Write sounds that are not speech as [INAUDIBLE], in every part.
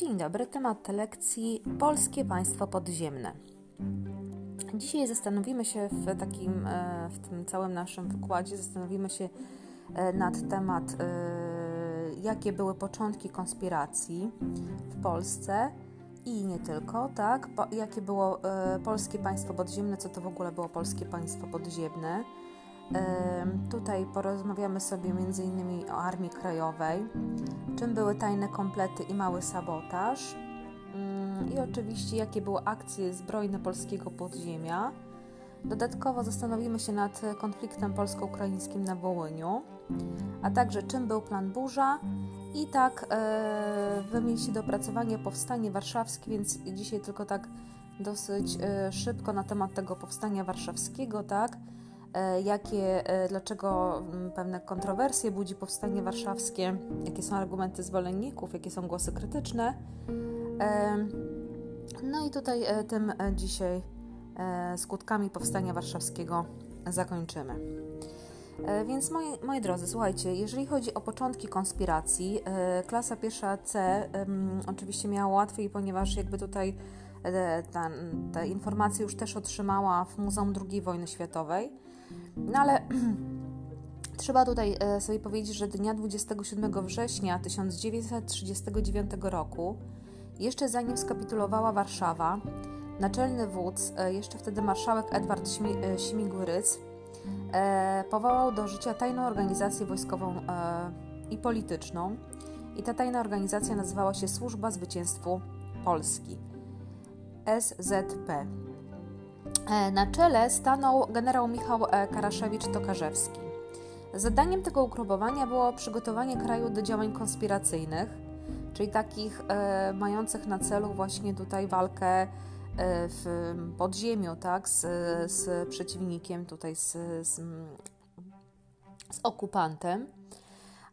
Dzień dobry, temat lekcji Polskie Państwo Podziemne. Dzisiaj zastanowimy się w takim, e, w tym całym naszym wykładzie, zastanowimy się e, nad temat, e, jakie były początki konspiracji w Polsce i nie tylko, tak? Jakie było Polskie Państwo Podziemne, co to w ogóle było Polskie Państwo Podziemne Tutaj porozmawiamy sobie m.in. o Armii Krajowej, czym były tajne komplety i mały sabotaż mm, i oczywiście jakie były akcje zbrojne polskiego podziemia. Dodatkowo zastanowimy się nad konfliktem polsko-ukraińskim na Wołyniu, a także czym był plan Burza i tak e, wymieni się do opracowania powstanie warszawskie, więc dzisiaj tylko tak dosyć e, szybko na temat tego powstania warszawskiego, tak? E, jakie, e, dlaczego mm, pewne kontrowersje budzi powstanie warszawskie, jakie są argumenty zwolenników, jakie są głosy krytyczne. E, no i tutaj tym dzisiaj skutkami powstania warszawskiego zakończymy. Więc moi, moi drodzy, słuchajcie, jeżeli chodzi o początki konspiracji, klasa pierwsza C oczywiście miała łatwiej, ponieważ jakby tutaj te informacje już też otrzymała w Muzeum II Wojny Światowej. No ale [CLEARS THROAT] trzeba tutaj e, sobie powiedzieć, że dnia 27 września 1939 roku, jeszcze zanim skapitulowała Warszawa, naczelny wódz, e, jeszcze wtedy marszałek Edward e, Śmigłyryc, powołał do życia tajną organizację wojskową i polityczną. I ta tajna organizacja nazywała się Służba Zwycięstwu Polski SZP. E, na czele stanął generał Michał e, Karaszewicz-Tokarzewski. Zadaniem tego ugrupowania było przygotowanie kraju do działań konspiracyjnych, czyli takich e, mających na celu właśnie tutaj walkę w podziemiu, tak, z, z przeciwnikiem, tutaj z, z, z okupantem.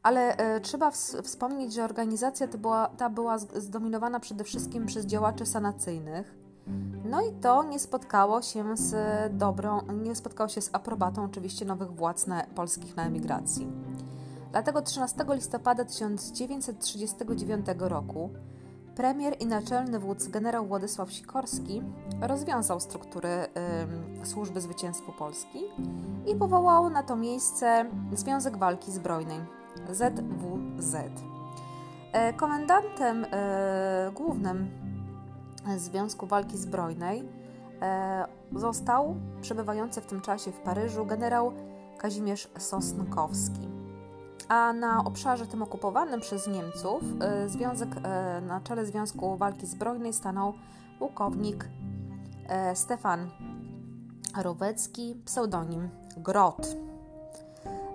Ale trzeba wspomnieć, że organizacja ta była, ta była zdominowana przede wszystkim przez działaczy sanacyjnych, no i to nie spotkało się z dobrą, nie spotkało się z aprobatą oczywiście nowych władz na, polskich na emigracji. Dlatego 13 listopada 1939 roku premier i naczelny wódz generał Władysław Sikorski rozwiązał struktury y, Służby Zwycięstwu Polski i powołał na to miejsce Związek Walki Zbrojnej ZWZ. E, komendantem y, głównym Związku Walki Zbrojnej e, został przebywający w tym czasie w Paryżu generał Kazimierz Sosnkowski. A na obszarze tym okupowanym przez Niemców e, związek, e, na czele Związku Walki Zbrojnej stanął pułkownik Stefan Rowecki, pseudonim Grot.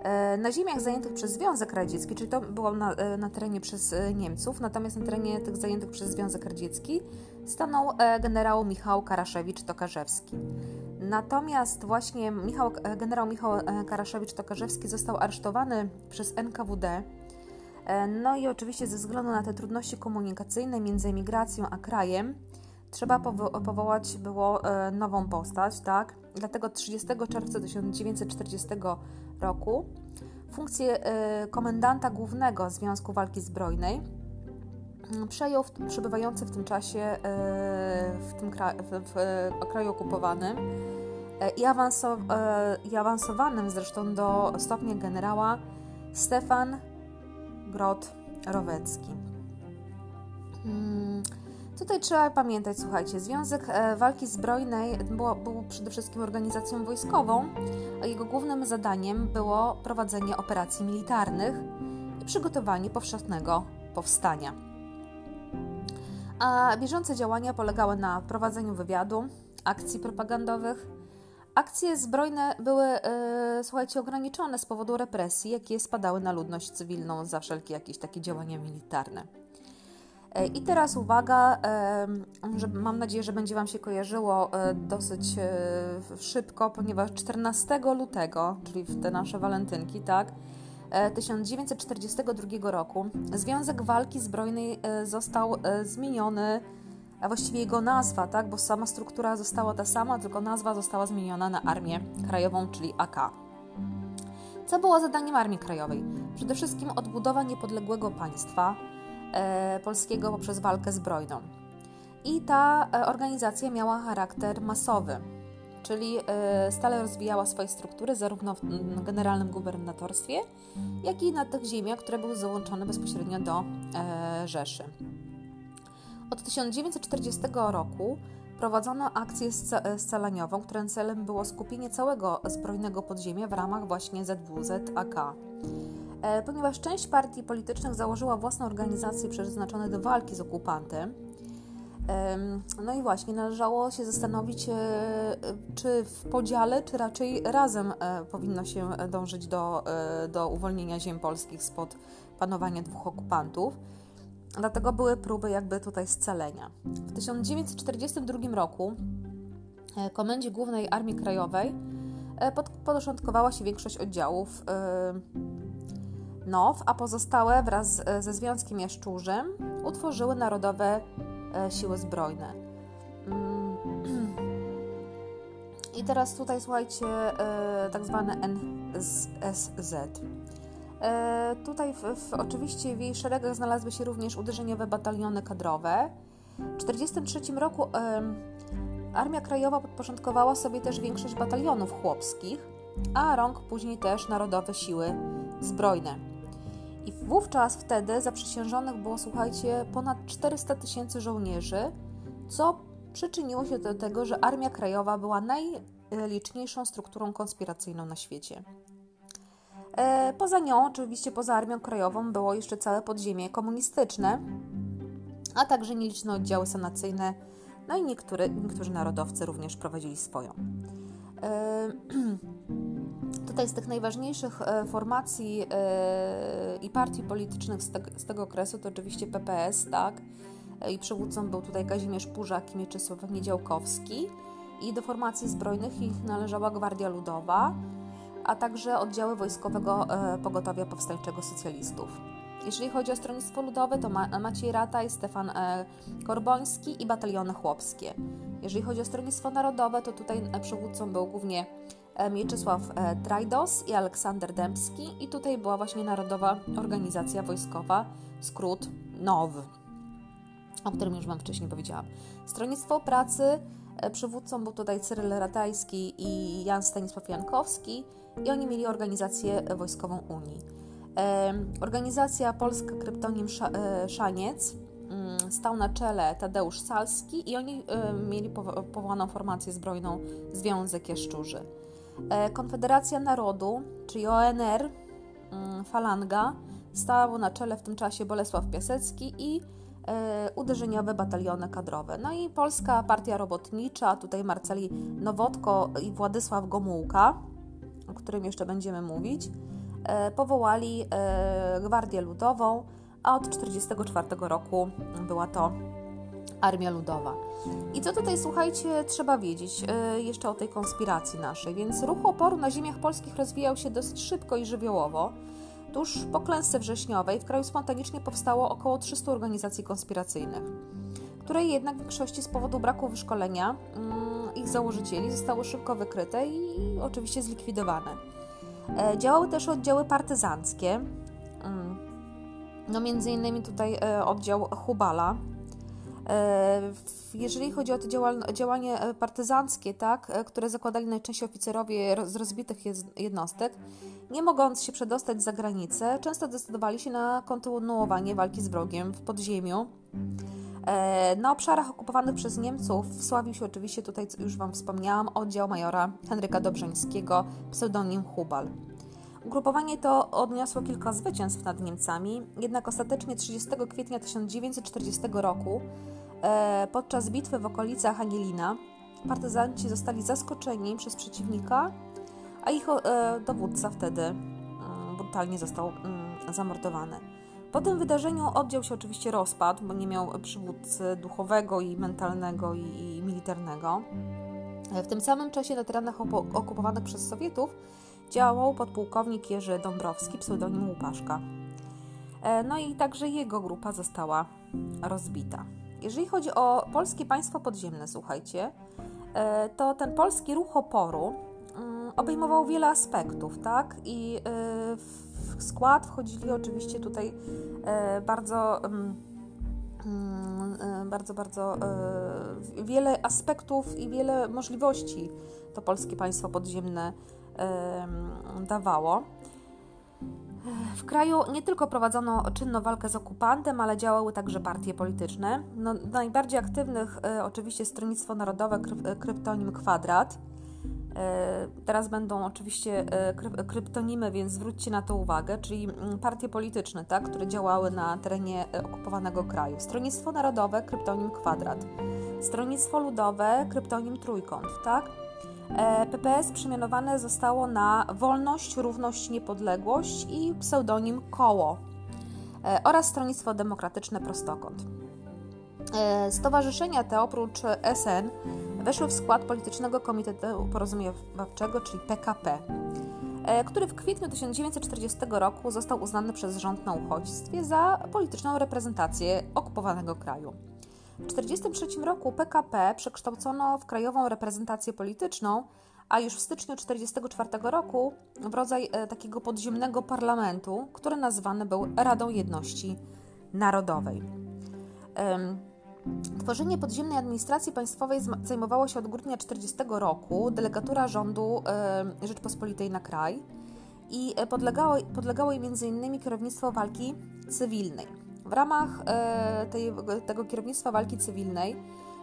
E, na ziemiach zajętych przez Związek Radziecki, czyli to było na, e, na terenie przez e, Niemców, natomiast na terenie tych zajętych przez Związek Radziecki stanął generał Michał Karaszewicz-Tokarzewski. Natomiast właśnie Michał, generał Michał Karaszewicz-Tokarzewski został aresztowany przez NKWD. No i oczywiście ze względu na te trudności komunikacyjne między emigracją a krajem, trzeba powo- powołać było nową postać, tak? Dlatego 30 czerwca 1940 roku funkcję e, komendanta głównego Związku Walki Zbrojnej mm, przejął przebywający w tym czasie e, w, tym kra w, w kraju okupowanym e, i, awansow i awansowanym zresztą do stopnia generała Stefan Grot Rowecki. Tutaj trzeba pamiętać, słuchajcie, Związek e, Walki Zbrojnej było, był przede wszystkim organizacją wojskową, a jego głównym zadaniem było prowadzenie operacji militarnych i przygotowanie powszechnego powstania. A bieżące działania polegały na prowadzeniu wywiadu, akcji propagandowych. Akcje zbrojne były, e, słuchajcie, ograniczone z powodu represji, jakie spadały na ludność cywilną za wszelkie jakieś takie działania militarne. E, I teraz uwaga, że mam nadzieję, że będzie Wam się kojarzyło e, dosyć e, szybko, ponieważ 14 lutego, czyli w te nasze walentynki, tak, 1942 roku Związek Walki Zbrojnej został zmieniony, a właściwie jego nazwa, tak, bo sama struktura została ta sama, tylko nazwa została zmieniona na Armię Krajową, czyli AK. Co było zadaniem Armii Krajowej? Przede wszystkim odbudowa niepodległego państwa, polskiego poprzez walkę zbrojną. I ta organizacja miała charakter masowy czyli e, stale rozwijała swoje struktury zarówno w generalnym gubernatorstwie, jak i na tych ziemiach, które były załączone bezpośrednio do e, Rzeszy. Od 1940 roku prowadzono akcję e, scalaniową, którym celem było skupienie całego zbrojnego podziemia w ramach właśnie ZWZ-AK. Ponieważ część partii politycznych założyła własne organizacje przeznaczone do walki z okupantem, no i właśnie, należało się zastanowić, e, czy w podziale, czy raczej razem e, powinno się dążyć do, e, do uwolnienia ziem polskich spod panowania dwóch okupantów. Dlatego były próby jakby tutaj scalenia. W 1942 roku Komendzie Głównej Armii Krajowej podporządkowała się większość oddziałów NOW, a pozostałe wraz ze Związkiem Jaszczurzem utworzyły Narodowe E, siły zbrojne. Mm. [CLEARS THROAT] I teraz tutaj słuchajcie, e, tak zwane NSZ. E, tutaj w, w, oczywiście w jej szeregach znalazły się również uderzeniowe bataliony kadrowe. W 1943 roku Armia Krajowa podporządkowała sobie też większość batalionów chłopskich, a rąk później też Narodowe Siły Zbrojne. Wówczas wtedy zaprzysiężonych było, słuchajcie, ponad 400 tysięcy żołnierzy, co przyczyniło się do tego, że Armia Krajowa była najliczniejszą strukturą konspiracyjną na świecie. E, poza nią, oczywiście poza Armią Krajową, było jeszcze całe podziemie komunistyczne, a także nieliczne oddziały sanacyjne, no i niektóry, niektórzy narodowcy również prowadzili swoją. E, [CLEARS THROAT] Tutaj z tych najważniejszych e, formacji e, i partii politycznych z, te, z tego okresu to oczywiście PPS, tak? I przywódcą był tutaj Kazimierz Purzak i Mieczysław Niedziałkowski. I do formacji zbrojnych ich należała Gwardia Ludowa, a także oddziały wojskowego e, pogotowia powstańczego socjalistów. Jeżeli chodzi o stronnictwo ludowe, to Maciej Rataj, Stefan Korboński i bataliony chłopskie. Jeżeli chodzi o stronnictwo narodowe, to tutaj przywódcą był głównie E, Mieczysław e, Trajdos i Aleksander Dębski i tutaj była właśnie Narodowa Organizacja Wojskowa, skrót NOW, o którym już Wam wcześniej powiedziałam. Stronnictwo Pracy, e, przywódcą był tutaj Cyryl Ratajski i Jan Stanisław Jankowski i oni mieli organizację wojskową Unii. Organizacja Polska Kryptonim Szaniec mm, stał na czele Tadeusz Salski i oni mieli powołaną formację zbrojną Związek Jaszczurzy. E, Konfederacja Narodu, czyli ONR, mm, Falanga, stało na czele w tym czasie Bolesław Piasecki i e, uderzeniowe bataliony kadrowe. No i Polska Partia Robotnicza, tutaj Marceli Nowotko i Władysław Gomułka, o którym jeszcze będziemy mówić, e, powołali Gwardię Ludową, a od 1944 roku była to Armia Ludowa. I co tutaj, słuchajcie, trzeba wiedzieć yy, jeszcze o tej konspiracji naszej. Więc ruch oporu na ziemiach polskich rozwijał się dosyć szybko i żywiołowo. Tuż po klęsce wrześniowej w kraju spontanicznie powstało około 300 organizacji konspiracyjnych, które jednak w większości z powodu braku wyszkolenia yy, ich założycieli zostały szybko wykryte i oczywiście zlikwidowane. E, działały też oddziały partyzanckie, mm, no między innymi tutaj e, oddział Hubala, E, jeżeli chodzi o to działanie e, partyzanckie, tak, e, które zakładali najczęściej oficerowie z rozbitych jednostek, nie mogąc się przedostać za granicę, często decydowali się na kontynuowanie walki z wrogiem w podziemiu. Na obszarach okupowanych przez Niemców sławił się oczywiście, tutaj już Wam wspomniałam, oddział majora Henryka Dobrzeńskiego, pseudonim Hubal. Ugrupowanie to odniosło kilka zwycięstw nad Niemcami, jednak ostatecznie 30 kwietnia 1940 roku e, podczas bitwy w okolicach Anielina partyzanci zostali zaskoczeni przez przeciwnika, a ich e, dowódca wtedy mm, brutalnie został mm, zamordowany. Po tym wydarzeniu oddział się oczywiście rozpadł, bo nie miał przywódcy duchowego i mentalnego i, i militarnego. W tym samym czasie na terenach okupowanych przez Sowietów działał podpułkownik Jerzy Dąbrowski, pseudonim Łupaszka. E, no i także jego grupa została rozbita. Jeżeli chodzi o polskie państwo podziemne, słuchajcie, e, to ten polski ruch oporu mm, obejmował wiele aspektów, tak? I w skład wchodzili oczywiście tutaj bardzo bardzo, bardzo wiele aspektów i wiele możliwości to polskie państwo podziemne dawało. W kraju nie tylko prowadzono czynną walkę z okupantem, ale działały także partie polityczne. No, najbardziej aktywnych e, oczywiście Stronnictwo Narodowe, e, kryptonim Kwadrat. E, teraz będą oczywiście kryptonimy, więc zwróćcie na to uwagę, czyli mm, partie polityczne, tak, które działały na terenie okupowanego kraju. Stronnictwo Narodowe, kryptonim Kwadrat. Stronnictwo Ludowe, kryptonim Trójkąt, tak? E, PPS przemianowane zostało na Wolność, Równość, Niepodległość i pseudonim Koło e, oraz Stronnictwo Demokratyczne Prostokąt. E, stowarzyszenia te oprócz SN weszły w skład Politycznego Komitetu Porozumiewawczego, czyli PKP, który w kwietniu 1940 roku został uznany przez rząd na uchodźstwie za polityczną reprezentację okupowanego kraju. W 1943 roku PKP przekształcono w krajową reprezentację polityczną, a już w styczniu 1944 roku w rodzaj e, takiego podziemnego parlamentu, który nazywany był Radą Jedności Narodowej. Tworzenie podziemnej administracji państwowej zajmowało się od grudnia 1940 roku delegatura rządu Rzeczpospolitej na kraj i e, podlegało, podlegało jej m.in. kierownictwo walki cywilnej. W ramach e, tej, tego kierownictwa walki cywilnej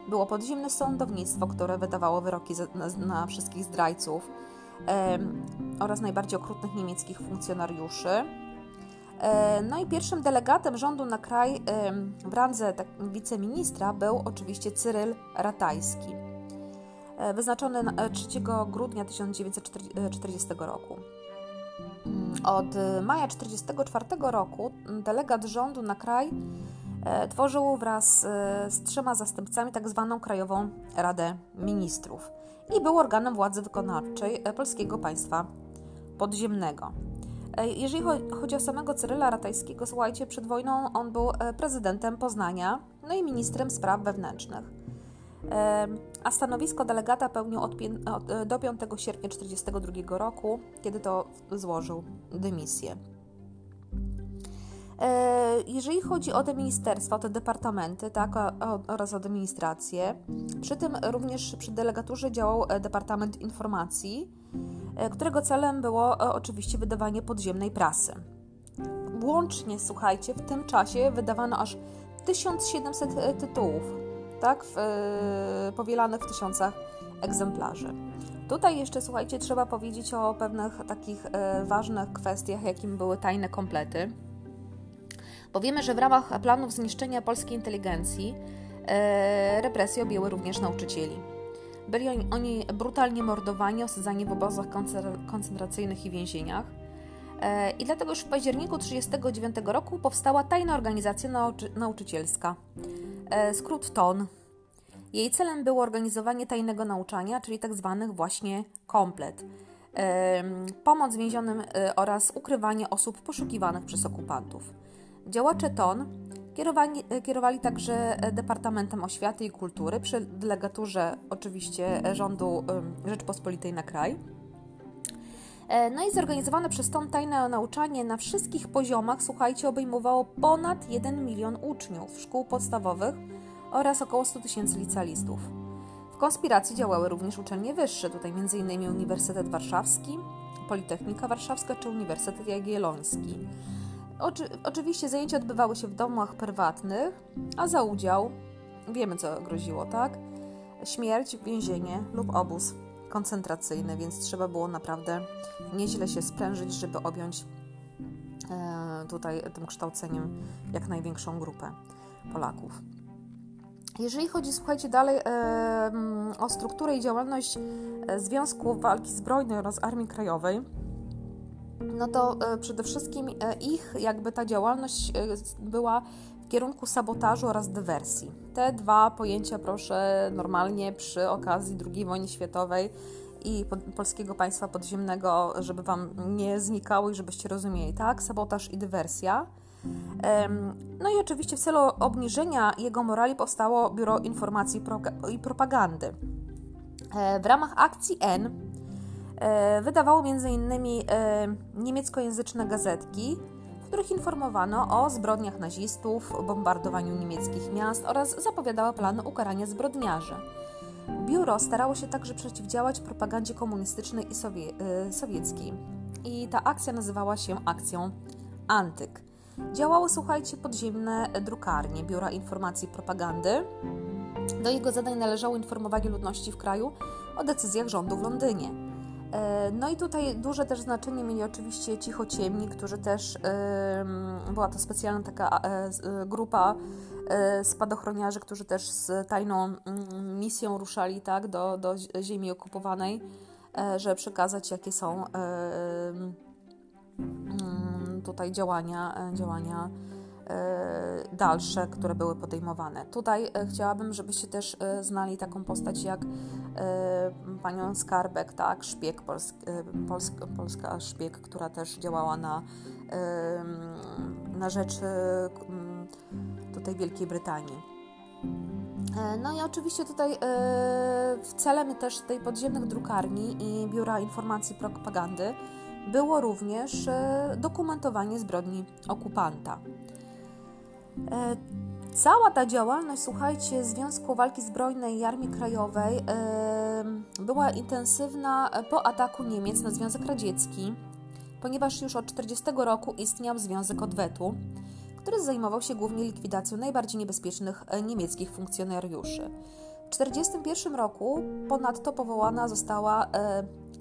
było podziemne sądownictwo, które wydawało wyroki na, na wszystkich zdrajców e, oraz najbardziej okrutnych niemieckich funkcjonariuszy. E, no i pierwszym delegatem rządu na kraj w randze tak, wiceministra był oczywiście Cyryl Ratajski, wyznaczony 3 grudnia 1940 roku. Od maja 1944 roku delegat rządu na kraj e, tworzył wraz e, z trzema zastępcami tzw. Tak Krajową Radę Ministrów i był organem władzy wykonawczej e, polskiego państwa podziemnego. Jeżeli chodzi o samego Cyryla Ratajskiego, słuchajcie, przed wojną on był prezydentem Poznania, no i ministrem spraw wewnętrznych a stanowisko delegata pełnił od, od, do 5 sierpnia 1942 roku, kiedy to złożył dymisję. E, jeżeli chodzi o te ministerstwa, o te departamenty tak, oraz administrację, przy tym również przy delegaturze działał e, Departament Informacji, e, którego celem było oczywiście wydawanie podziemnej prasy. Łącznie, słuchajcie, w tym czasie wydawano aż 1700 tytułów tak, w, e, powielanych w tysiącach egzemplarzy. Tutaj jeszcze, słuchajcie, trzeba powiedzieć o pewnych takich e, ważnych kwestiach, jakim były tajne komplety. Bo wiemy, że w ramach planów zniszczenia polskiej inteligencji e, represje objęły również nauczycieli. Byli oni brutalnie mordowani, osadzani w obozach koncentracyjnych i więzieniach. I dlatego już w październiku 1939 roku powstała tajna organizacja nauczy nauczycielska. E, skrót TON. Jej celem było organizowanie tajnego nauczania, czyli tak zwanych właśnie komplet, e, pomoc więzionym e, oraz ukrywanie osób poszukiwanych przez okupantów. Działacze TON kierowali, kierowali także Departamentem Oświaty i Kultury przy delegaturze oczywiście rządu Rzeczpospolitej na kraj. No i zorganizowane przez TON tajne nauczanie na wszystkich poziomach, słuchajcie, obejmowało ponad 1 milion uczniów szkół podstawowych oraz około 100 tysięcy licealistów. W konspiracji działały również uczelnie wyższe, tutaj m.in. Uniwersytet Warszawski, Politechnika Warszawska czy Uniwersytet Jagielloński. Oczy, oczywiście zajęcia odbywały się w domach prywatnych, a za udział wiemy co groziło, tak? Śmierć, więzienie lub obóz koncentracyjny, więc trzeba było naprawdę nieźle się sprężyć, żeby objąć e, tutaj tym kształceniem jak największą grupę Polaków. Jeżeli chodzi, słuchajcie, dalej e, mm, o strukturę i działalność e, Związku Walki Zbrojnej oraz Armii Krajowej, no to przede wszystkim ich jakby ta działalność była kierunku sabotażu oraz dywersji. Te dwa pojęcia proszę normalnie przy okazji II wojny światowej i polskiego państwa podziemnego, żeby Wam nie znikało i żebyście rozumieli, tak? Sabotaż i dywersja. No i oczywiście w celu obniżenia jego morali powstało Biuro Informacji i Propagandy. E, w ramach akcji N Wydawało m.in. niemieckojęzyczne gazetki, których informowano o zbrodniach nazistów, bombardowaniu niemieckich miast oraz zapowiadało plany ukarania zbrodniarzy. Biuro starało się także przeciwdziałać propagandzie komunistycznej i sowie sowieckiej. I ta akcja nazywała się akcją Antyk. Działały, słuchajcie, podziemne drukarnie Biura Informacji i Propagandy. Do jego zadań należało informowanie ludności w kraju o decyzjach rządu w Londynie. E, no i tutaj duże też znaczenie mieli oczywiście cichociemni, którzy też, była to specjalna taka e, e, grupa spadochroniarzy, którzy też z tajną mm, misją ruszali tak, do, do ziemi okupowanej, żeby przekazać jakie są tutaj działania, działania dalsze, które były podejmowane. Tutaj chciałabym, żebyście też znali taką postać jak panią Skarbek, tak, szpieg polsk, polsk, polska szpieg, która też działała na, na rzecz tutaj Wielkiej Brytanii. No i oczywiście tutaj celem też tej podziemnych drukarni i Biura Informacji Propagandy było również e, dokumentowanie zbrodni okupanta. E, cała ta działalność, słuchajcie, Związku Walki Zbrojnej i Armii Krajowej e, była intensywna po ataku Niemiec na Związek Radziecki, ponieważ już od 1940 roku istniał Związek Odwetu, który zajmował się głównie likwidacją najbardziej niebezpiecznych niemieckich funkcjonariuszy. W 1941 roku ponadto powołana została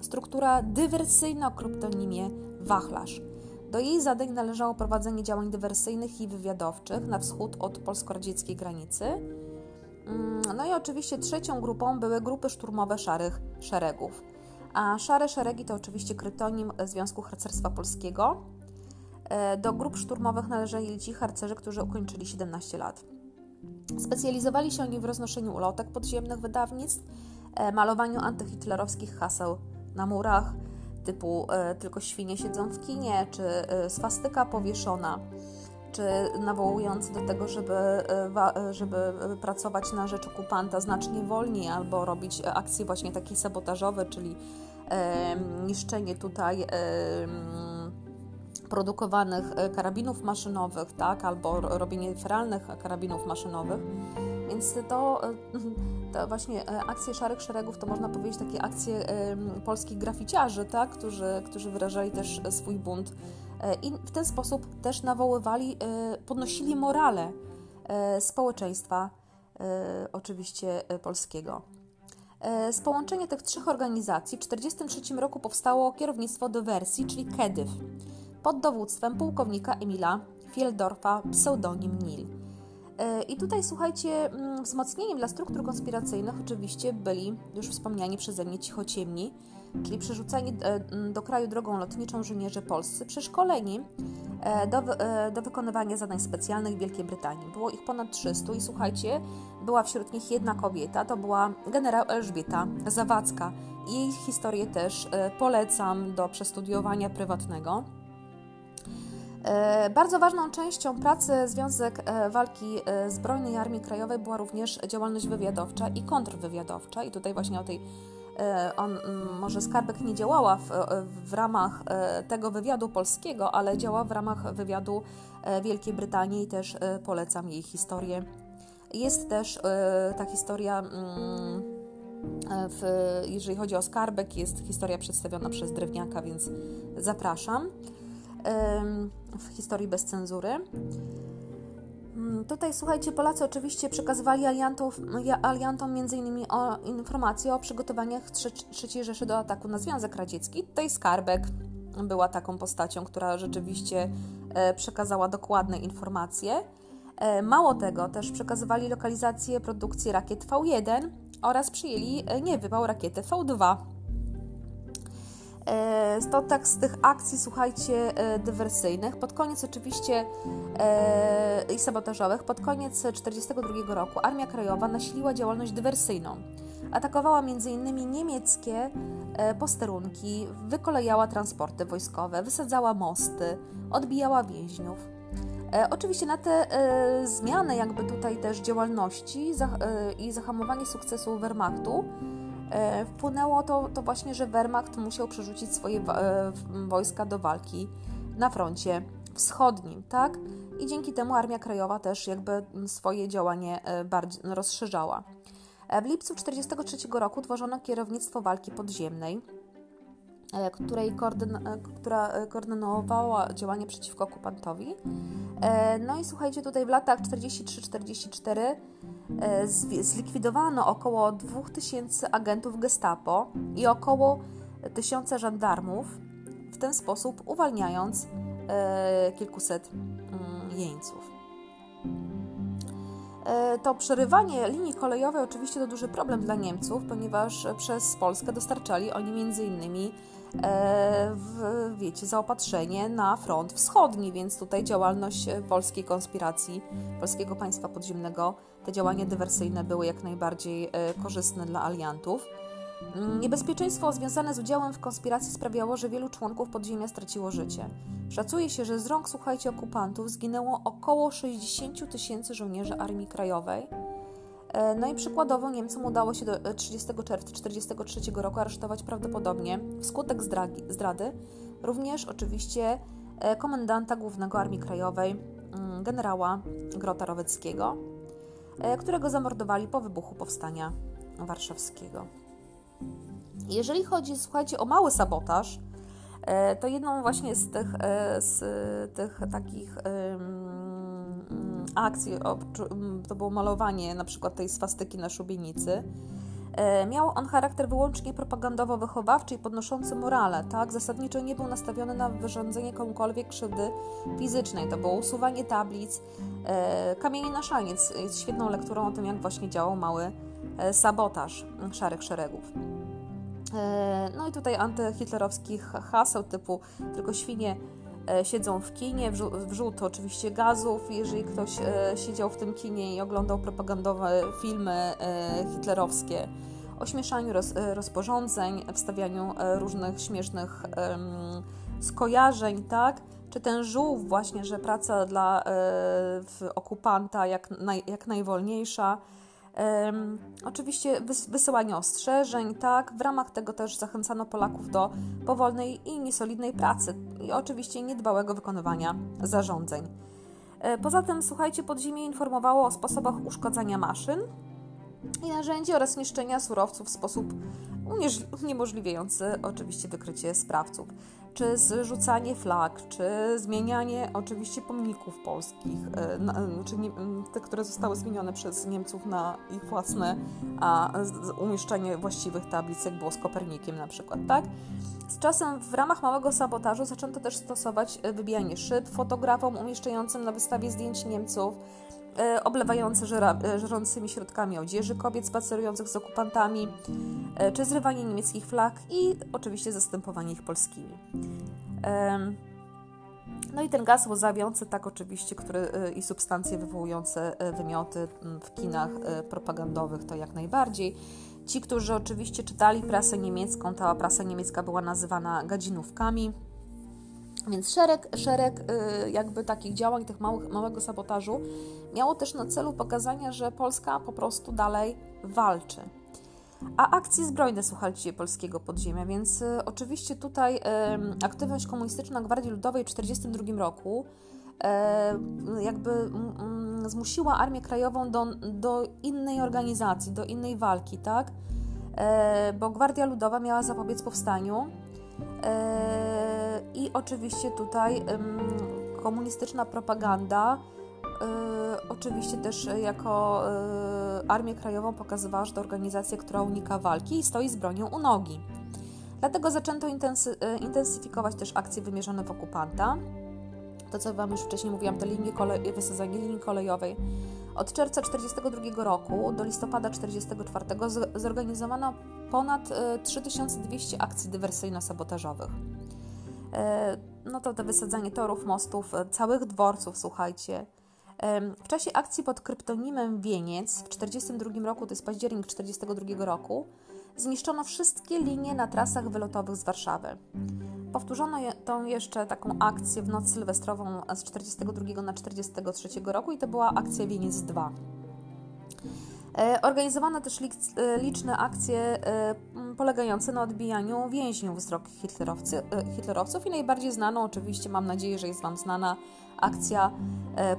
struktura dywersyjna o kryptonimie Wachlarz. Do jej zadań należało prowadzenie działań dywersyjnych i wywiadowczych na wschód od polsko-radzieckiej granicy. Mm, no i oczywiście trzecią grupą były grupy szturmowe Szarych Szeregów. A Szare Szeregi to oczywiście kryptonim Związku Harcerstwa Polskiego. E, do grup szturmowych należeli ci harcerze, którzy ukończyli 17 lat. Specjalizowali się oni w roznoszeniu ulotek podziemnych wydawnictw, e, malowaniu antyhitlerowskich haseł na murach, typu e, tylko świnie siedzą w kinie, czy e, swastyka powieszona, czy nawołując do tego, żeby, e, żeby pracować na rzecz okupanta znacznie wolniej, albo robić akcje właśnie takie sabotażowe, czyli niszczenie tutaj produkowanych karabinów maszynowych, tak, albo robienie feralnych karabinów maszynowych. Więc to [LAUGHS] to właśnie e, akcje Szarych Szeregów to można powiedzieć takie akcje polskich graficiarzy, tak? którzy, którzy wyrażali też e, swój bunt e, i w ten sposób też nawoływali, podnosili morale społeczeństwa oczywiście polskiego. Z połączenia tych trzech organizacji w 1943 roku powstało kierownictwo dywersji, czyli KEDYW, pod dowództwem pułkownika Emila Fieldorfa, pseudonim Nil. E, I tutaj słuchajcie, mm, wzmocnieniem dla struktur konspiracyjnych oczywiście byli już wspomniani przeze mnie cichociemni, czyli przerzuceni e, do kraju drogą lotniczą żołnierze polscy, przeszkoleni e, do, do wykonywania zadań specjalnych w Wielkiej Brytanii. Było ich ponad 300 i słuchajcie, była wśród nich jedna kobieta, to była generał Elżbieta Zawadzka. Jej historię też polecam do przestudiowania prywatnego. E, bardzo ważną częścią pracy Związek e, Walki e, Zbrojnej Armii Krajowej była również działalność wywiadowcza i kontrwywiadowcza. I tutaj właśnie o tej on, może Skarbek nie działała w, w ramach tego wywiadu polskiego, ale działa w ramach wywiadu Wielkiej Brytanii i też polecam jej historię. Jest też ta historia, w, jeżeli chodzi o Skarbek, jest historia przedstawiona przez Drewniaka, więc zapraszam w historii bez cenzury. Mm, tutaj słuchajcie, Polacy oczywiście przekazywali aliantów, aliantom m.in. o informacje o przygotowaniach III Rzeszy do ataku na Związek Radziecki. Tutaj Skarbek była taką postacią, która rzeczywiście e, przekazała dokładne informacje. E, mało tego, też przekazywali lokalizację produkcji rakiet V1 oraz przyjęli e, niewypał rakiety V2. E, to tak z tych akcji, słuchajcie, e, dywersyjnych. Pod koniec oczywiście e, i sabotażowych, pod koniec 1942 roku Armia Krajowa nasiliła działalność dywersyjną. Atakowała m.in. niemieckie posterunki, wykolejała transporty wojskowe, wysadzała mosty, odbijała więźniów. Oczywiście na te zmiany jakby tutaj też działalności i zahamowanie sukcesu Wehrmachtu wpłynęło to, to właśnie, że Wehrmacht musiał przerzucić swoje e, wojska do walki na froncie wschodnim, tak? I dzięki temu Armia Krajowa też jakby swoje działanie bardziej rozszerzała. W lipcu 1943 roku tworzono kierownictwo walki podziemnej, której koordyn która koordynowała działanie przeciwko okupantowi. No i słuchajcie, tutaj w latach 43-44 E, zlikwidowano około 2000 agentów Gestapo i około 1000 żandarmów, w ten sposób uwalniając e, kilkuset mm, jeńców. E, to przerywanie linii kolejowej oczywiście to duży problem dla Niemców, ponieważ przez Polskę dostarczali oni m.in. W, wiecie, zaopatrzenie na front wschodni, więc tutaj działalność polskiej konspiracji, polskiego państwa podziemnego te działania dywersyjne były jak najbardziej e, korzystne dla aliantów. Niebezpieczeństwo związane z udziałem w konspiracji sprawiało, że wielu członków podziemia straciło życie. Szacuje się, że z rąk, słuchajcie, okupantów zginęło około 60 tysięcy żołnierzy Armii Krajowej. E, no i przykładowo Niemcom udało się do 30 e, czerwca 1943 roku aresztować prawdopodobnie wskutek zdragi, zdrady również oczywiście komendanta głównego Armii Krajowej, mm, generała Grota Roweckiego. E, którego zamordowali po wybuchu powstania warszawskiego. Jeżeli chodzi, słuchajcie, o mały sabotaż, e, to jedną właśnie z tych, e, z tych takich akcji, to było malowanie na przykład tej swastyki na szubienicy, E, miał on charakter wyłącznie propagandowo-wychowawczy i podnoszący morale, tak? Zasadniczo nie był nastawiony na wyrządzenie komukolwiek krzywdy fizycznej. To było usuwanie tablic. Kamienie na szaniec jest świetną lekturą o tym, jak właśnie działał mały sabotaż szarych szeregów. No i tutaj antyhitlerowskich haseł typu tylko świnie siedzą w kinie, wrzut oczywiście gazów, jeżeli ktoś siedział w tym kinie i oglądał propagandowe filmy hitlerowskie, ośmieszaniu roz, e, rozporządzeń, wstawianiu e, różnych śmiesznych skojarzeń, tak? Czy ten żółw właśnie, że praca dla e, okupanta jak, naj, jak najwolniejsza. Oczywiście wys, wysyłanie ostrzeżeń, tak? W ramach tego też zachęcano Polaków do powolnej i niesolidnej pracy i oczywiście niedbałego wykonywania zarządzeń. Poza tym, słuchajcie, podziemie informowało o sposobach uszkodzenia maszyn, i narzędzi oraz niszczenia surowców w sposób uniemożliwiający oczywiście wykrycie sprawców czy zrzucanie flag, czy zmienianie oczywiście pomników polskich, e, czy nie, te, które zostały zmienione przez Niemców na ich własne, a umieszczenie właściwych tablic, jak było z Kopernikiem na przykład, tak? Z czasem w ramach małego sabotażu zaczęto też stosować e, wybijanie szyb fotografom umieszczającym na wystawie zdjęć Niemców, E, oblewające e, żerącymi środkami odzieży kobiet spacerujących z okupantami, e, czy zrywanie niemieckich flag i oczywiście zastępowanie ich polskimi. No i ten gaz łzawiący, tak oczywiście, który i substancje wywołujące wymioty w kinach propagandowych to jak najbardziej. Ci, którzy oczywiście czytali prasę niemiecką, ta prasa niemiecka była nazywana gadzinówkami, więc szereg, szereg y, jakby takich działań, tych małych, małego sabotażu miało też na celu pokazania, że Polska po prostu dalej walczy. A akcje zbrojne, słuchajcie, polskiego podziemia, więc y, oczywiście tutaj aktywność komunistyczna Gwardii Ludowej w 1942 roku y, jakby zmusiła Armię Krajową do, do innej organizacji, do innej walki, tak? E, bo Gwardia Ludowa miała zapobiec powstaniu, E, I oczywiście tutaj komunistyczna propaganda, e, oczywiście też jako e, Armię Krajową pokazywała, że to organizacja, która unika walki i stoi z bronią u nogi. Dlatego zaczęto intensy intensyfikować też akcje wymierzone w okupanta. To, co Wam już wcześniej mówiłam, to linie kolej, wysadzanie linii kolejowej. Od czerwca 1942 roku do listopada 1944 zorganizowano ponad 3200 e, akcji dywersyjno-sabotażowych. E, no to to wysadzanie torów, mostów, e, całych dworców, słuchajcie. W czasie akcji pod kryptonimem Wieniec w 1942 roku, to jest październik 1942 roku, zniszczono wszystkie linie na trasach wylotowych z Warszawy. Powtórzono tą jeszcze taką akcję w noc sylwestrową z 42 na 43 roku i to była akcja Wieniec 2. Organizowano też liczne akcje polegające na odbijaniu więźniów z hitlerowców i najbardziej znaną, oczywiście mam nadzieję, że jest Wam znana, akcja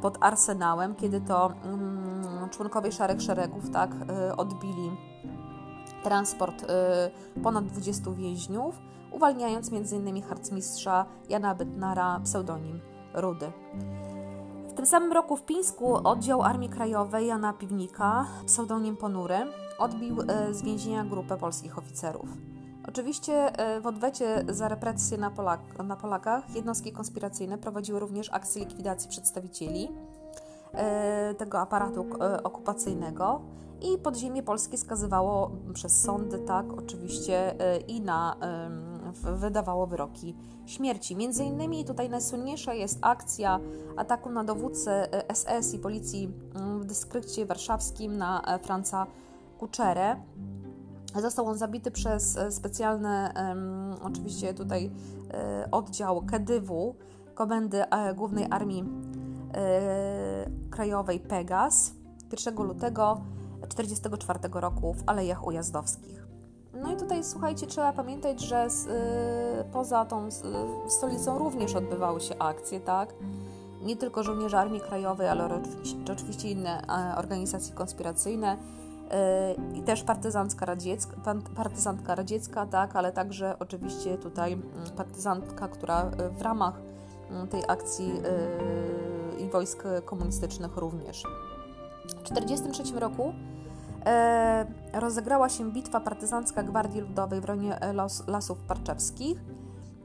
pod Arsenałem, kiedy to mm, członkowie Szarych Szeregów tak odbili transport ponad 20 więźniów, uwalniając m.in. harcmistrza Jana Bytnara, pseudonim Rudy. W tym samym roku w Pińsku oddział Armii Krajowej Jana Piwnika, pseudonim Ponury, odbił e, z więzienia grupę polskich oficerów. Oczywiście e, w odwecie za represje na, Polak na Polakach jednostki konspiracyjne prowadziły również akcje likwidacji przedstawicieli tego aparatu okupacyjnego i podziemie polskie skazywało przez sądy, tak, oczywiście, i na wydawało wyroki śmierci. Między innymi tutaj najsłynniejsza jest akcja ataku na dowódcę SS e, i policji mm, w dystrykcie warszawskim na e, Franca Kuczerę. Został on zabity przez e, specjalny, oczywiście tutaj oddział KDW, Komendy Głównej Armii Krajowej Pegas 1 lutego 1944 roku w Alejach Ujazdowskich. No i tutaj słuchajcie, trzeba pamiętać, że z, y, poza tą y, stolicą również odbywały się akcje, tak? Nie tylko żołnierze Armii Krajowej, ale oczywiście, oczywiście inne organizacje konspiracyjne y, i też partyzantka radziecka, partyzantka radziecka, tak, ale także oczywiście tutaj mm, partyzantka, która y, w ramach tej akcji y, i wojsk komunistycznych również. W 1943 roku e, rozegrała się bitwa partyzancka Gwardii Ludowej w rejonie e, Las, Lasów Parczewskich.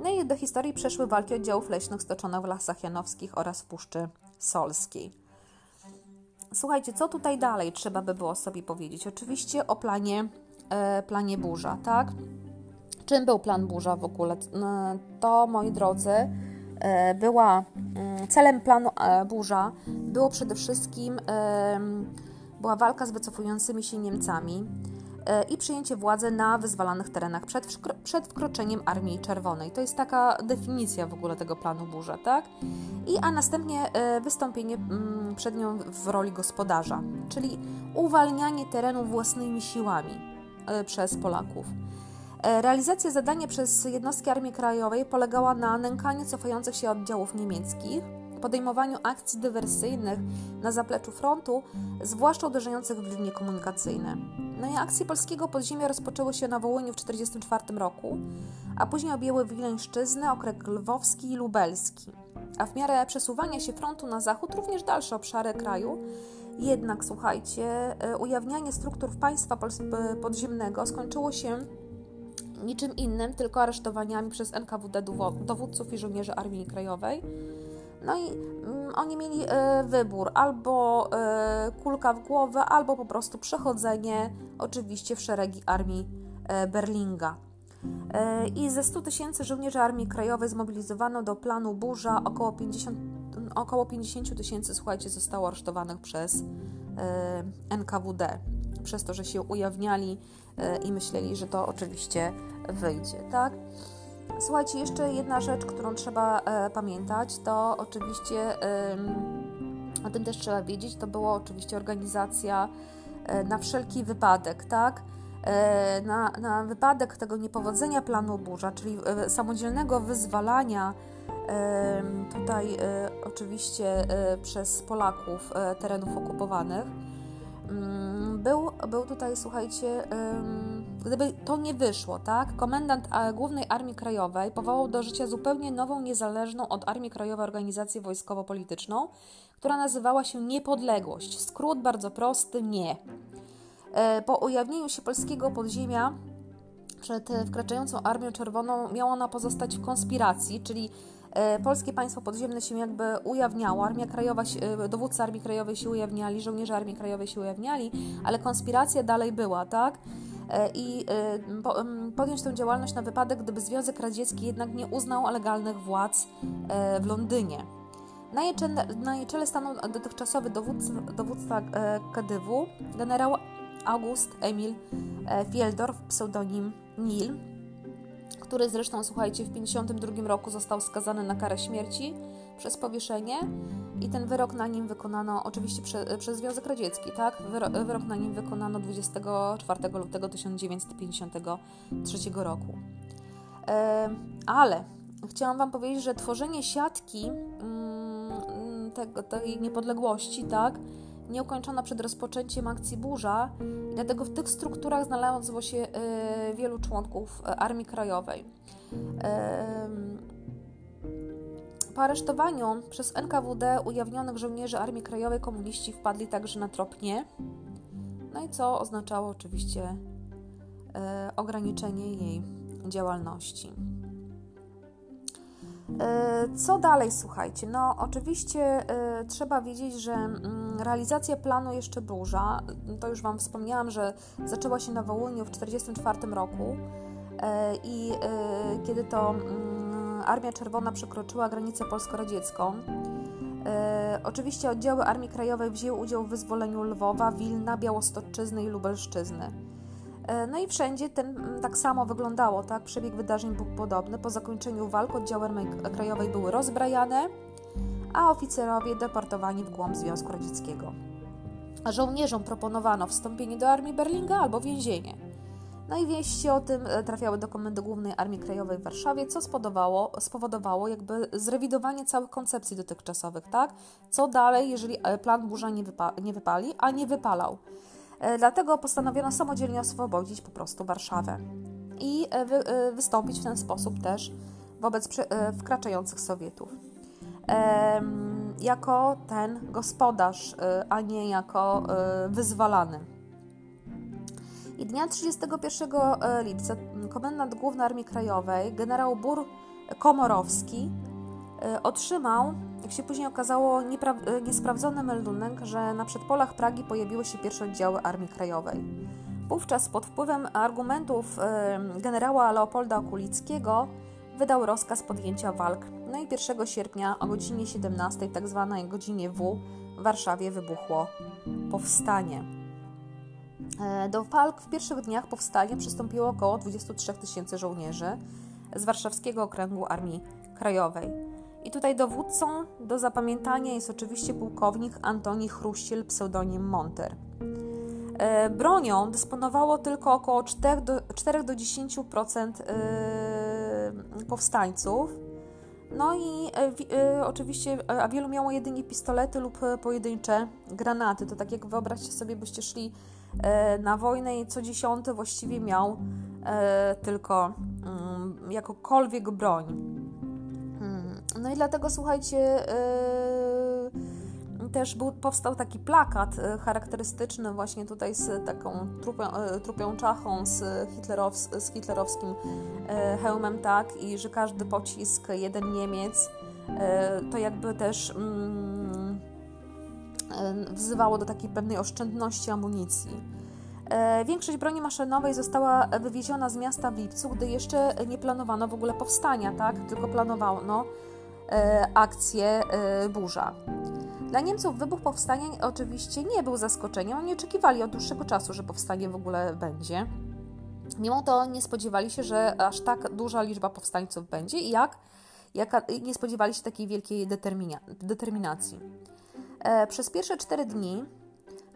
No i do historii przeszły walki oddziałów leśnych stoczone w Lasach Janowskich oraz w Puszczy Solskiej. Słuchajcie, co tutaj dalej trzeba by było sobie powiedzieć? Oczywiście o planie, e, planie burza, tak? Czym był plan burza w ogóle? To, moi drodzy, była mm, celem planu e, burza było przede wszystkim była walka z wycofującymi się Niemcami e, i przyjęcie władzy na wyzwalanych terenach przed, przed wkroczeniem Armii Czerwonej. To jest taka definicja w ogóle tego planu burza, tak? I, a następnie e, wystąpienie mm, przed nią w roli gospodarza, czyli uwalnianie terenu własnymi siłami e, przez Polaków. Realizacja zadania przez jednostki Armii Krajowej polegała na nękaniu cofających się oddziałów niemieckich, podejmowaniu akcji dywersyjnych na zapleczu frontu, zwłaszcza uderzających w linie komunikacyjne. No i akcje polskiego podziemia rozpoczęły się na Wołyniu w 1944 roku, a później objęły Wileńszczyznę, okręg lwowski i lubelski. A w miarę przesuwania się frontu na zachód również dalsze obszary kraju. Jednak, słuchajcie, e, ujawnianie struktur państwa podziemnego skończyło się niczym innym, tylko aresztowaniami przez NKWD dowódców i żołnierzy Armii Krajowej. No i mm, oni mieli e, wybór. Albo e, kulka w głowę, albo po prostu przechodzenie oczywiście w szeregi armii e, Berlinga. I ze 100 tysięcy żołnierzy Armii Krajowej zmobilizowano do planu burza. Około 50 około 50 tysięcy, słuchajcie, zostało aresztowanych przez NKWD, przez to, że się ujawniali i myśleli, że to oczywiście wyjdzie, tak? Słuchajcie, jeszcze jedna rzecz, którą trzeba e, pamiętać, to oczywiście o tym też trzeba wiedzieć, to była oczywiście organizacja e, na wszelki wypadek, tak? E, na, na wypadek tego niepowodzenia planu burza, czyli samodzielnego wyzwalania tutaj oczywiście przez Polaków terenów okupowanych, mm, był, był tutaj, słuchajcie, Gdyby to nie wyszło, tak, komendant Głównej Armii Krajowej powołał do życia zupełnie nową, niezależną od Armii Krajowej organizację wojskowo-polityczną, która nazywała się Niepodległość. Skrót bardzo prosty nie. E, po ujawnieniu się polskiego podziemia przed wkraczającą Armią Czerwoną miała ona pozostać w konspiracji, czyli e, polskie państwo podziemne się jakby ujawniało, Armia Krajowa, e, dowódcy Armii Krajowej się ujawniali, żołnierze Armii Krajowej się ujawniali, ale konspiracja dalej była, tak? E, i e, podjąć tę działalność na wypadek, gdyby Związek Radziecki jednak nie uznał legalnych władz e, w Londynie. Na jej, czele, na jej czele stanął dotychczasowy dowódca, dowódca KDW, generał August Emil Fieldorf, pseudonim Nil. Który zresztą, słuchajcie, w 1952 roku został skazany na karę śmierci przez powieszenie i ten wyrok na nim wykonano oczywiście prze, przez Związek Radziecki, tak? Wyrok, wyrok na nim wykonano 24 lutego 1953 roku. E, ale chciałam Wam powiedzieć, że tworzenie siatki mm, tej niepodległości, tak? Nie ukończona przed rozpoczęciem akcji burza i dlatego w tych strukturach znalazło się e, wielu członków e, Armii Krajowej. Po aresztowaniu przez NKWD ujawnionych żołnierzy Armii Krajowej komuniści wpadli także na trop nie, no i co oznaczało oczywiście e, ograniczenie jej działalności. E, co dalej, słuchajcie? No, oczywiście e, trzeba wiedzieć, że mm, realizacja planu jeszcze burza, to już Wam wspomniałam, że zaczęła się na Wołyniu w 1944 roku e, i kiedy to mm, Armia Czerwona przekroczyła granicę polsko-radziecką, oczywiście oddziały Armii Krajowej wzięły udział w wyzwoleniu Lwowa, Wilna, Białostoczyzny i Lubelszczyzny. E, no i wszędzie ten tak samo wyglądało, tak? Przebieg wydarzeń był podobny. Po zakończeniu walk oddziały Armii Krajowej były rozbrajane, a oficerowie deportowani w głąb Związku Radzieckiego. Żołnierzom proponowano wstąpienie do armii Berlinga albo więzienie. No i wieści o tym e, trafiały do Komendy Głównej Armii Krajowej w Warszawie, co spowodowało, spowodowało jakby zrewidowanie całych koncepcji dotychczasowych, tak? Co dalej, jeżeli e, plan burza nie, wypa nie wypali, a nie wypalał. E, dlatego postanowiono samodzielnie oswobodzić po prostu Warszawę i wy, wystąpić w ten sposób też wobec wkraczających Sowietów. Jako ten gospodarz, a nie jako wyzwalany. I dnia 31 lipca komendant główny Armii Krajowej, generał Bur Komorowski, otrzymał jak się później okazało, niesprawdzony meldunek, że na przedpolach Pragi pojawiły się pierwsze oddziały Armii Krajowej. Wówczas pod wpływem argumentów generała Leopolda Okulickiego wydał rozkaz podjęcia walk. No i 1 sierpnia o godzinie 17, tak zwanej godzinie W, w Warszawie wybuchło powstanie. E, do walk w pierwszych dniach powstania przystąpiło około 23 tysięcy żołnierzy z warszawskiego okręgu Armii Krajowej. I tutaj dowódcą do zapamiętania jest oczywiście pułkownik Antoni Chruściel, pseudonim Monter. E, bronią dysponowało tylko około 4 do, 4 do 10% e, powstańców. No i e, oczywiście, a wielu miało jedynie pistolety lub pojedyncze granaty. To tak jak wyobraźcie sobie, byście szli na wojnę i co dziesiąty właściwie miał tylko mm, jakokolwiek broń. No i dlatego słuchajcie, też był, powstał taki plakat yy, charakterystyczny właśnie tutaj z taką trupią, yy, trupią czachą z, z hitlerowskim yy, hełmem, tak, i że każdy pocisk, jeden Niemiec, to jakby też mm, wzywało do takiej pewnej oszczędności amunicji. Większość broni maszynowej została wywieziona z miasta w lipcu, gdy jeszcze nie planowano w ogóle powstania, tak? Tylko planowano akcję burza. Dla Niemców wybuch powstania oczywiście nie był zaskoczeniem, oni oczekiwali od dłuższego czasu, że powstanie w ogóle będzie. Mimo to nie spodziewali się, że aż tak duża liczba powstańców będzie i jak, nie spodziewali się takiej wielkiej determinacji. E, przez pierwsze cztery dni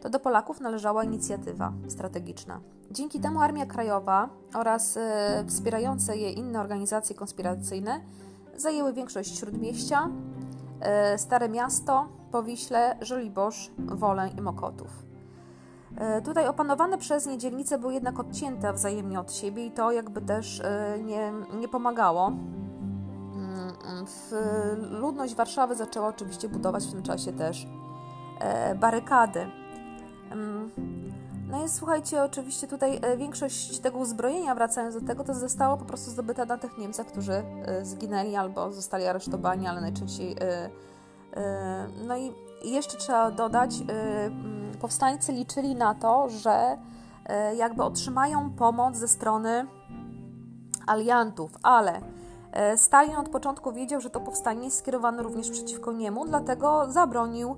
to do Polaków należała inicjatywa strategiczna. Dzięki temu Armia Krajowa oraz e, wspierające je inne organizacje konspiracyjne zajęły większość śródmieścia, e, Stare Miasto, Powiśle, Żoliborz, Wolę i Mokotów. E, tutaj opanowane przez nie dzielnice były jednak odcięte wzajemnie od siebie i to jakby też e, nie, nie pomagało. Mm, w ludność Warszawy zaczęła oczywiście budować w tym czasie też barykady. Mm, no i słuchajcie, oczywiście tutaj e, większość tego uzbrojenia, wracając do tego, to zostało po prostu zdobyte na tych Niemcach, którzy e, zginęli albo zostali aresztowani, ale najczęściej. E, no i jeszcze trzeba dodać, powstańcy liczyli na to, że jakby otrzymają pomoc ze strony aliantów, ale Stalin od początku wiedział, że to powstanie jest skierowane również przeciwko niemu, dlatego zabronił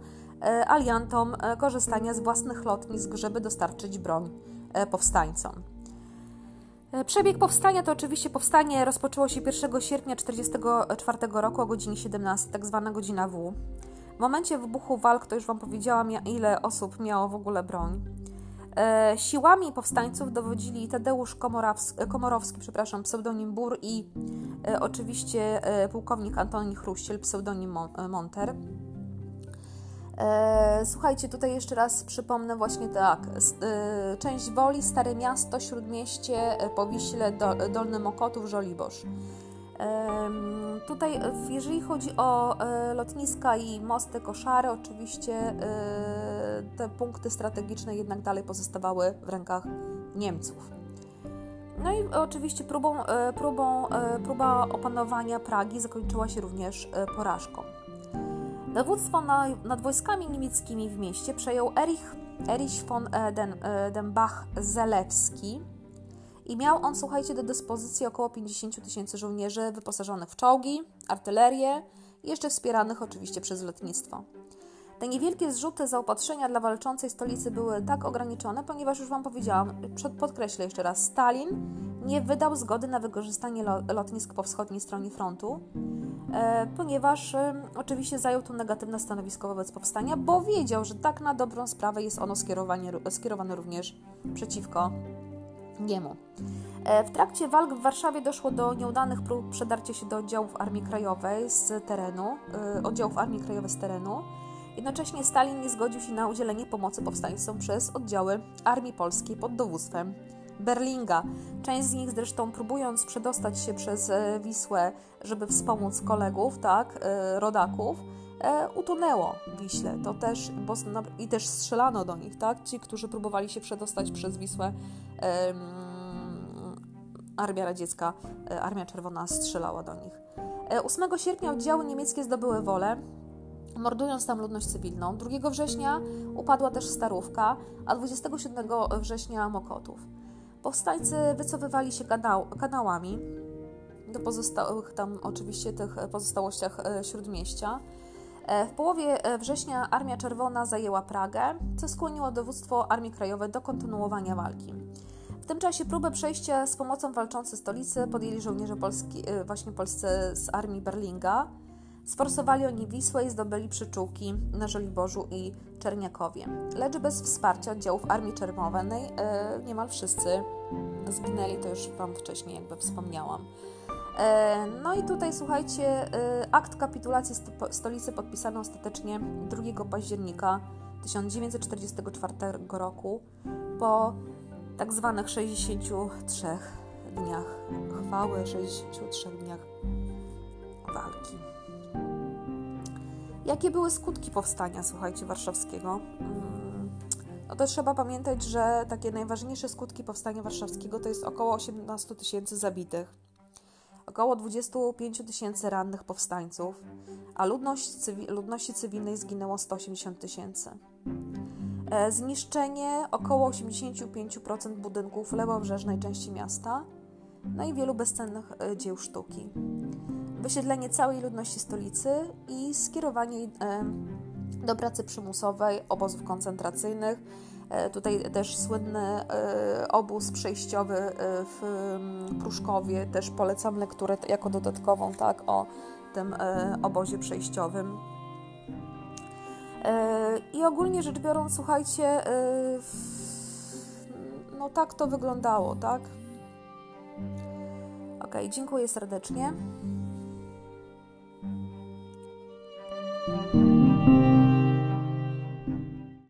aliantom korzystania z własnych lotnisk, żeby dostarczyć broń powstańcom. E, przebieg powstania to oczywiście powstanie rozpoczęło się 1 sierpnia 1944 roku o godzinie 17, tak zwana godzina W. W momencie wybuchu walk, to już Wam powiedziałam, ile osób miało w ogóle broń. E, siłami powstańców dowodzili Tadeusz Komorowski, przepraszam, pseudonim Bur i e, oczywiście pułkownik Antoni Chruściel, pseudonim Monter. E, słuchajcie, tutaj jeszcze raz przypomnę właśnie tak. E, część Woli, Stare Miasto, Śródmieście, e, Powiśle, Dolny Mokotów, Żoliborz. Tutaj, jeżeli chodzi o lotniska i mosty, koszary, oczywiście te punkty strategiczne jednak dalej pozostawały w rękach Niemców. No i oczywiście próbą, próbą, próba opanowania Pragi zakończyła się również porażką. Dowództwo nad wojskami niemieckimi w mieście przejął Erich, Erich von Den, Denbach-Zelewski i miał on, słuchajcie, do dyspozycji około 50 tysięcy żołnierzy wyposażonych w czołgi, artylerię i jeszcze wspieranych oczywiście przez lotnictwo. Te niewielkie zrzuty zaopatrzenia dla walczącej stolicy były tak ograniczone, ponieważ już Wam powiedziałam, podkreślę jeszcze raz, Stalin nie wydał zgody na wykorzystanie lotnisk po wschodniej stronie frontu, E, ponieważ oczywiście zajął tu negatywne stanowisko wobec powstania, bo wiedział, że tak na dobrą sprawę jest ono skierowane również przeciwko niemu. E, w trakcie walk w Warszawie doszło do nieudanych prób przedarcia się do oddziałów Armii Krajowej z terenu, e, oddziałów Armii Krajowej z terenu. Jednocześnie Stalin nie zgodził się na udzielenie pomocy powstańcom przez oddziały Armii Polskiej pod dowództwem Berlinga. Część z nich zresztą próbując przedostać się przez e, Wisłę, żeby wspomóc kolegów, tak, e, rodaków, e, utonęło w Wiśle. To też, bo, I też strzelano do nich, tak? Ci, którzy próbowali się przedostać przez Wisłę, Armia Radziecka, Armia Czerwona strzelała do nich. 8 sierpnia oddziały niemieckie zdobyły wolę, mordując tam ludność cywilną. 2 września upadła też Starówka, a 27 września Mokotów. Powstańcy wycofywali się kanał, kanałami do pozostałych tam oczywiście tych pozostałościach e, śródmieścia. E, w połowie e, września Armia Czerwona zajęła Pragę, co skłoniło dowództwo Armii Krajowej do kontynuowania walki. W tym czasie próbę przejścia z pomocą walczącej stolicy podjęli żołnierze polski, właśnie polscy z armii Berlinga. Sforsowali oni Wisłę i zdobyli przyczółki na Żoliborzu i Czerniakowie. Lecz bez wsparcia oddziałów Armii Czerwonej e, niemal wszyscy zginęli, to już Wam wcześniej jakby wspomniałam. E, no i tutaj słuchajcie, e, akt kapitulacji stolicy podpisano ostatecznie 2 października 1944 roku po tak zwanych 63 dniach chwały, 63 dniach walki. Jakie były skutki powstania, słuchajcie, warszawskiego? Mm, no to trzeba pamiętać, że takie najważniejsze skutki powstania warszawskiego to jest około 18 tysięcy zabitych, około 25 tysięcy rannych powstańców, a ludność cywi ludności cywilnej zginęło 180 tysięcy. E, zniszczenie około 85% budynków lewobrzeżnej części miasta, no i wielu bezcennych e, dzieł sztuki wysiedlenie całej ludności stolicy i skierowanie do pracy przymusowej, obozów koncentracyjnych. E, tutaj też słynny e, obóz przejściowy e, w Pruszkowie, też polecam lekturę jako dodatkową, tak, o tym obozie przejściowym. I ogólnie rzecz biorąc, słuchajcie, no tak to wyglądało, tak? Ok, dziękuję serdecznie. Thank you.